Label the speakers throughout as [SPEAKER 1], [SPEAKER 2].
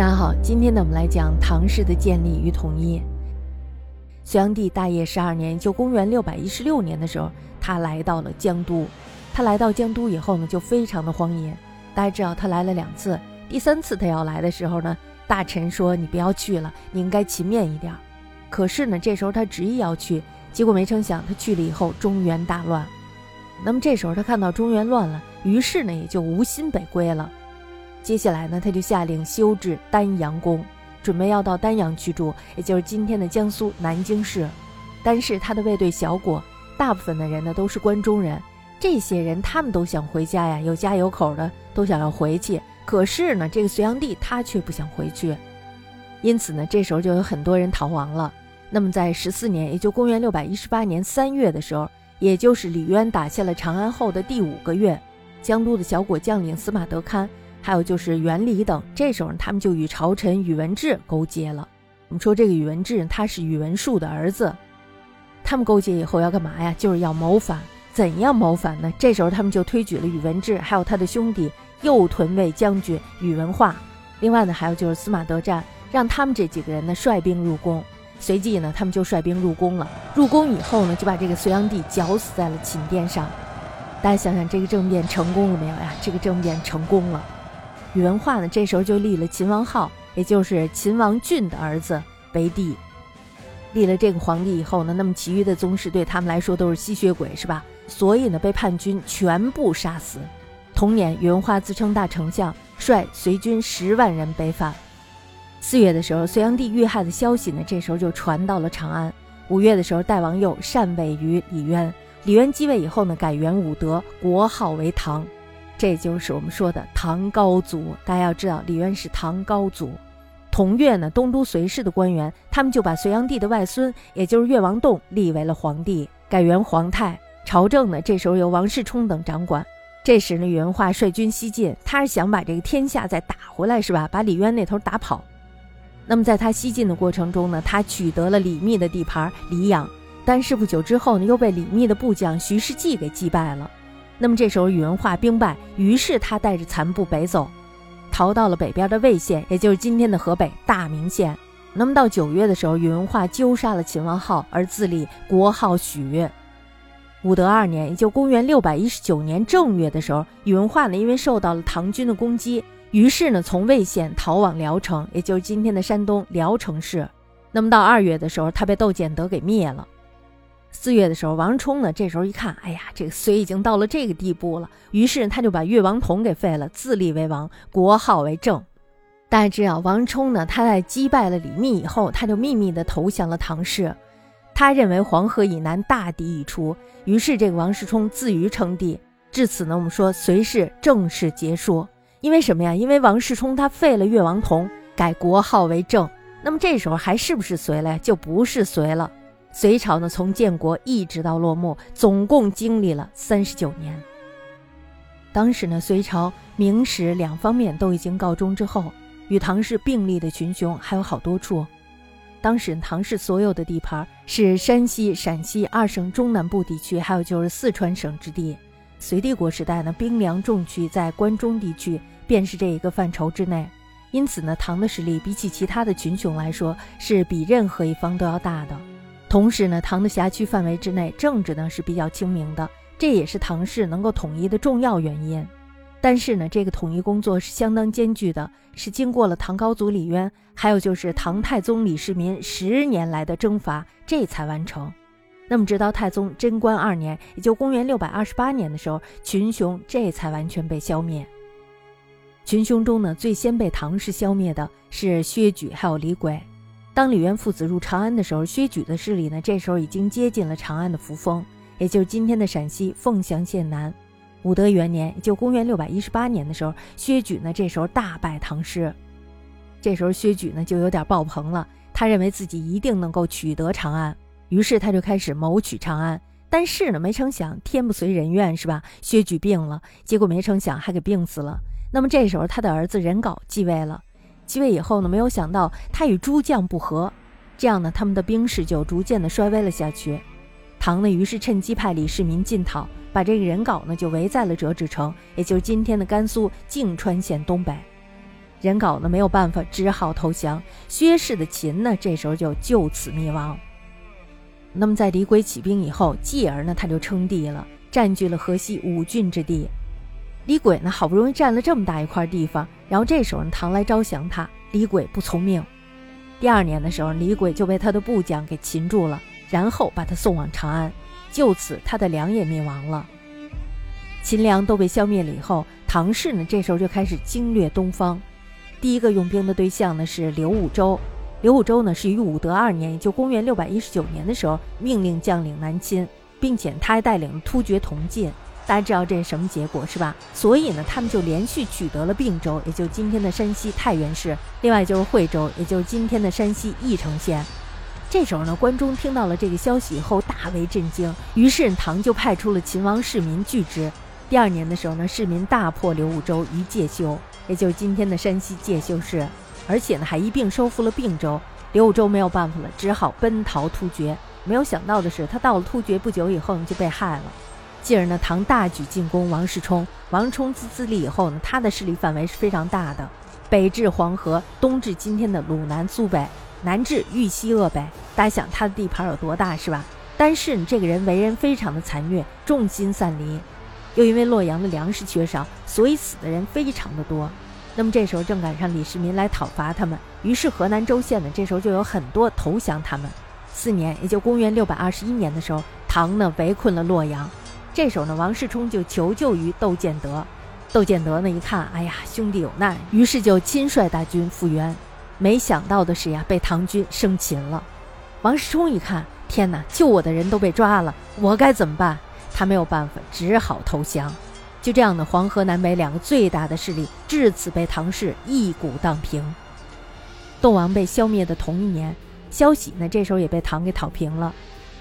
[SPEAKER 1] 大家好，今天呢，我们来讲唐氏的建立与统一。隋炀帝大业十二年，就公元六百一十六年的时候，他来到了江都。他来到江都以后呢，就非常的荒淫。大家知道他来了两次，第三次他要来的时候呢，大臣说你不要去了，你应该勤勉一点。可是呢，这时候他执意要去，结果没成想他去了以后，中原大乱。那么这时候他看到中原乱了，于是呢，也就无心北归了。接下来呢，他就下令修治丹阳宫，准备要到丹阳去住，也就是今天的江苏南京市。但是他的卫队小果，大部分的人呢都是关中人，这些人他们都想回家呀，有家有口的都想要回去。可是呢，这个隋炀帝他却不想回去，因此呢，这时候就有很多人逃亡了。那么在十四年，也就公元六百一十八年三月的时候，也就是李渊打下了长安后的第五个月，江都的小果将领司马德堪。还有就是袁礼等，这时候他们就与朝臣宇文智勾结了。我们说这个宇文智他是宇文述的儿子，他们勾结以后要干嘛呀？就是要谋反。怎样谋反呢？这时候他们就推举了宇文智，还有他的兄弟右屯卫将军宇文化。另外呢，还有就是司马德战，让他们这几个人呢率兵入宫。随即呢，他们就率兵入宫了。入宫以后呢，就把这个隋炀帝绞死在了寝殿上。大家想想，这个政变成功了没有呀？这个政变成功了。宇文化呢，这时候就立了秦王号，也就是秦王俊的儿子为帝。立了这个皇帝以后呢，那么其余的宗室对他们来说都是吸血鬼，是吧？所以呢，被叛军全部杀死。同年，宇文化自称大丞相，率隋军十万人北返。四月的时候，隋炀帝遇害的消息呢，这时候就传到了长安。五月的时候，代王佑禅位于李渊。李渊继位以后呢，改元武德，国号为唐。这就是我们说的唐高祖。大家要知道，李渊是唐高祖。同月呢，东都隋氏的官员，他们就把隋炀帝的外孙，也就是越王栋立为了皇帝，改元皇太。朝政呢，这时候由王世充等掌管。这时呢，宇文化率军西进，他是想把这个天下再打回来，是吧？把李渊那头打跑。那么在他西进的过程中呢，他取得了李密的地盘黎阳，但是不久之后呢，又被李密的部将徐世绩给击败了。那么这时候宇文化兵败，于是他带着残部北走，逃到了北边的魏县，也就是今天的河北大名县。那么到九月的时候，宇文化纠杀了秦王号，而自立国号许。武德二年，也就公元六百一十九年正月的时候，宇文化呢因为受到了唐军的攻击，于是呢从魏县逃往聊城，也就是今天的山东聊城市。那么到二月的时候，他被窦建德给灭了。四月的时候，王充呢，这时候一看，哎呀，这个隋已经到了这个地步了，于是他就把越王童给废了，自立为王，国号为郑。大家知道，王充呢，他在击败了李密以后，他就秘密的投降了唐氏。他认为黄河以南大敌已出，于是这个王世充自于称帝。至此呢，我们说隋氏正式结束。因为什么呀？因为王世充他废了越王童，改国号为郑。那么这时候还是不是隋了？就不是隋了。隋朝呢，从建国一直到落幕，总共经历了三十九年。当时呢，隋朝明史两方面都已经告终之后，与唐氏并立的群雄还有好多处。当时唐氏所有的地盘是山西、陕西二省中南部地区，还有就是四川省之地。隋帝国时代呢，兵粮重区在关中地区，便是这一个范畴之内。因此呢，唐的实力比起其他的群雄来说，是比任何一方都要大的。同时呢，唐的辖区范围之内，政治呢是比较清明的，这也是唐氏能够统一的重要原因。但是呢，这个统一工作是相当艰巨的，是经过了唐高祖李渊，还有就是唐太宗李世民十年来的征伐，这才完成。那么，直到太宗贞观二年，也就公元六百二十八年的时候，群雄这才完全被消灭。群雄中呢，最先被唐氏消灭的是薛举，还有李轨。当李渊父子入长安的时候，薛举的势力呢，这时候已经接近了长安的扶风，也就是今天的陕西凤翔县南。武德元年，就公元六百一十八年的时候，薛举呢，这时候大败唐师。这时候薛举呢，就有点爆棚了，他认为自己一定能够取得长安，于是他就开始谋取长安。但是呢，没成想天不遂人愿，是吧？薛举病了，结果没成想还给病死了。那么这时候他的儿子任杲继位了。继位以后呢，没有想到他与诸将不和，这样呢，他们的兵势就逐渐的衰微了下去。唐呢，于是趁机派李世民进讨，把这个人稿呢就围在了折纸城，也就是今天的甘肃泾川县东北。人搞呢没有办法，只好投降。薛氏的秦呢，这时候就就此灭亡。那么在李轨起兵以后，继而呢他就称帝了，占据了河西五郡之地。李鬼呢好不容易占了这么大一块地方，然后这时候呢唐来招降他，李鬼不从命。第二年的时候，李鬼就被他的部将给擒住了，然后把他送往长安，就此他的梁也灭亡了。秦梁都被消灭了以后，唐氏呢这时候就开始经略东方。第一个用兵的对象呢是刘武周。刘武周呢是于武德二年，也就公元六百一十九年的时候，命令将领南侵，并且他还带领突厥同进。大家知道这是什么结果是吧？所以呢，他们就连续取得了并州，也就今天的山西太原市；另外就是惠州，也就今天的山西翼城县。这时候呢，关中听到了这个消息以后，大为震惊，于是唐就派出了秦王世民拒之。第二年的时候呢，世民大破刘武周于介休，也就是今天的山西介休市，而且呢还一并收复了并州。刘武周没有办法了，只好奔逃突厥。没有想到的是，他到了突厥不久以后呢，就被害了。继而呢，唐大举进攻王世充。王充自自立以后呢，他的势力范围是非常大的，北至黄河，东至今天的鲁南苏北，南至豫西鄂北。大家想他的地盘有多大是吧？但是呢，这个人为人非常的残虐，众心散离。又因为洛阳的粮食缺少，所以死的人非常的多。那么这时候正赶上李世民来讨伐他们，于是河南州县呢，这时候就有很多投降他们。四年，也就公元六百二十一年的时候，唐呢围困了洛阳。这时候呢，王世充就求救于窦建德。窦建德呢一看，哎呀，兄弟有难，于是就亲率大军复援。没想到的是呀，被唐军生擒了。王世充一看，天哪，救我的人都被抓了，我该怎么办？他没有办法，只好投降。就这样的，黄河南北两个最大的势力，至此被唐氏一鼓荡平。窦王被消灭的同一年，萧息呢，这时候也被唐给讨平了。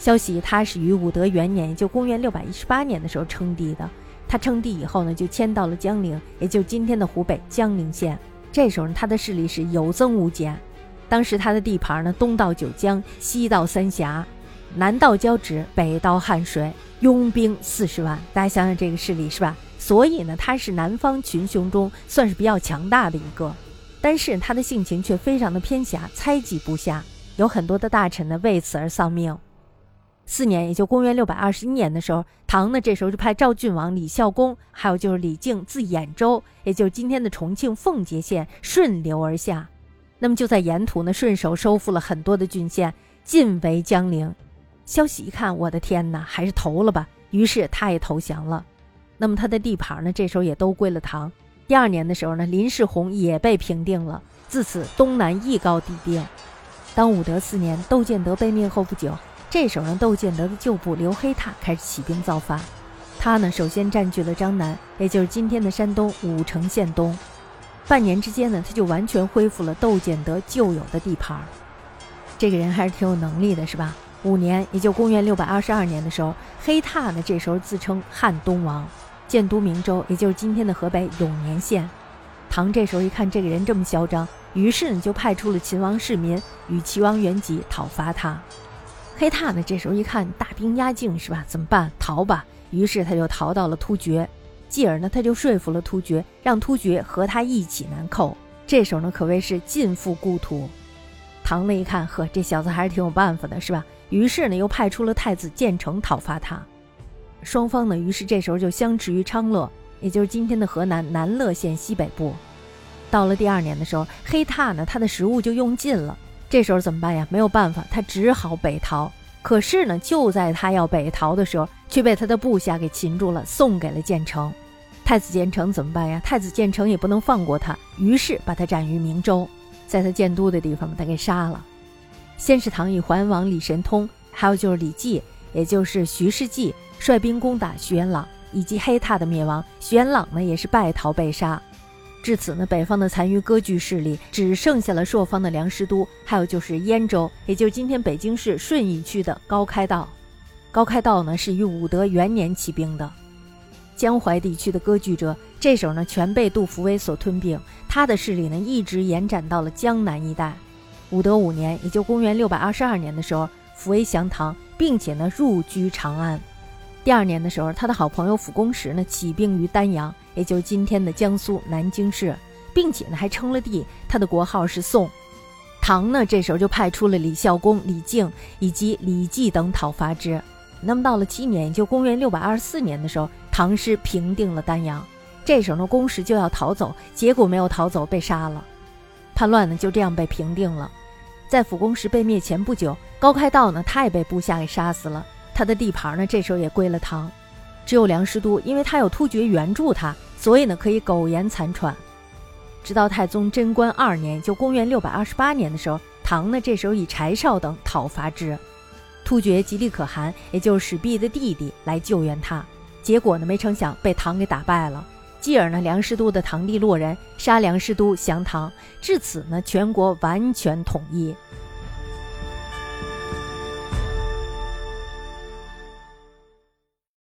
[SPEAKER 1] 消息他是于武德元年，也就公元六百一十八年的时候称帝的。他称帝以后呢，就迁到了江陵，也就今天的湖北江陵县。这时候呢，他的势力是有增无减。当时他的地盘呢，东到九江，西到三峡。南到交趾，北到汉水，拥兵四十万。大家想想这个势力是吧？所以呢，他是南方群雄中算是比较强大的一个。但是他的性情却非常的偏狭，猜忌部下，有很多的大臣呢为此而丧命。四年，也就公元六百二十一年的时候，唐呢这时候就派赵郡王李孝恭，还有就是李靖自兖州，也就是今天的重庆奉节县顺流而下。那么就在沿途呢，顺手收复了很多的郡县，进围江陵。萧息一看，我的天哪，还是投了吧。于是他也投降了。那么他的地盘呢，这时候也都归了唐。第二年的时候呢，林世洪也被平定了。自此，东南一高地定。当武德四年，窦建德被灭后不久，这时候呢，窦建德的旧部刘黑闼开始起兵造反。他呢，首先占据了张南，也就是今天的山东武城县东。半年之间呢，他就完全恢复了窦建德旧有的地盘。这个人还是挺有能力的，是吧？五年，也就公元六百二十二年的时候，黑闼呢这时候自称汉东王，建都明州，也就是今天的河北永年县。唐这时候一看这个人这么嚣张，于是呢就派出了秦王世民与齐王元吉讨伐他。黑闼呢这时候一看大兵压境是吧？怎么办？逃吧！于是他就逃到了突厥，继而呢他就说服了突厥，让突厥和他一起南寇。这时候呢可谓是尽复故土。唐呢一看，呵，这小子还是挺有办法的，是吧？于是呢，又派出了太子建成讨伐他。双方呢，于是这时候就相持于昌乐，也就是今天的河南南乐县西北部。到了第二年的时候，黑闼呢，他的食物就用尽了。这时候怎么办呀？没有办法，他只好北逃。可是呢，就在他要北逃的时候，却被他的部下给擒住了，送给了建成。太子建成怎么办呀？太子建成也不能放过他，于是把他斩于明州，在他建都的地方把他给杀了。先是唐以桓王李神通，还有就是李绩，也就是徐世绩率兵攻打徐元朗，以及黑闼的灭亡。徐元朗呢也是败逃被杀。至此呢，北方的残余割据势力只剩下了朔方的梁师都，还有就是燕州，也就是今天北京市顺义区的高开道。高开道呢是于武德元年起兵的。江淮地区的割据者，这时候呢全被杜伏威所吞并，他的势力呢一直延展到了江南一带。武德五年，也就公元六百二十二年的时候，扶危降唐，并且呢入居长安。第二年的时候，他的好朋友辅公石呢起兵于丹阳，也就是今天的江苏南京市。并且呢还称了帝，他的国号是宋。唐呢这时候就派出了李孝恭、李靖以及李绩等讨伐之。那么到了七年，也就公元六百二十四年的时候，唐师平定了丹阳。这时候呢，公时就要逃走，结果没有逃走，被杀了。叛乱呢就这样被平定了。在辅公时被灭前不久，高开道呢他也被部下给杀死了，他的地盘呢这时候也归了唐。只有梁师都，因为他有突厥援助他，所以呢可以苟延残喘。直到太宗贞观二年，就公元六百二十八年的时候，唐呢这时候以柴绍等讨伐之。突厥吉利可汗，也就是史弼的弟弟，来救援他。结果呢，没成想被唐给打败了。继而呢，梁师都的堂弟洛人杀梁师都降唐，至此呢，全国完全统一。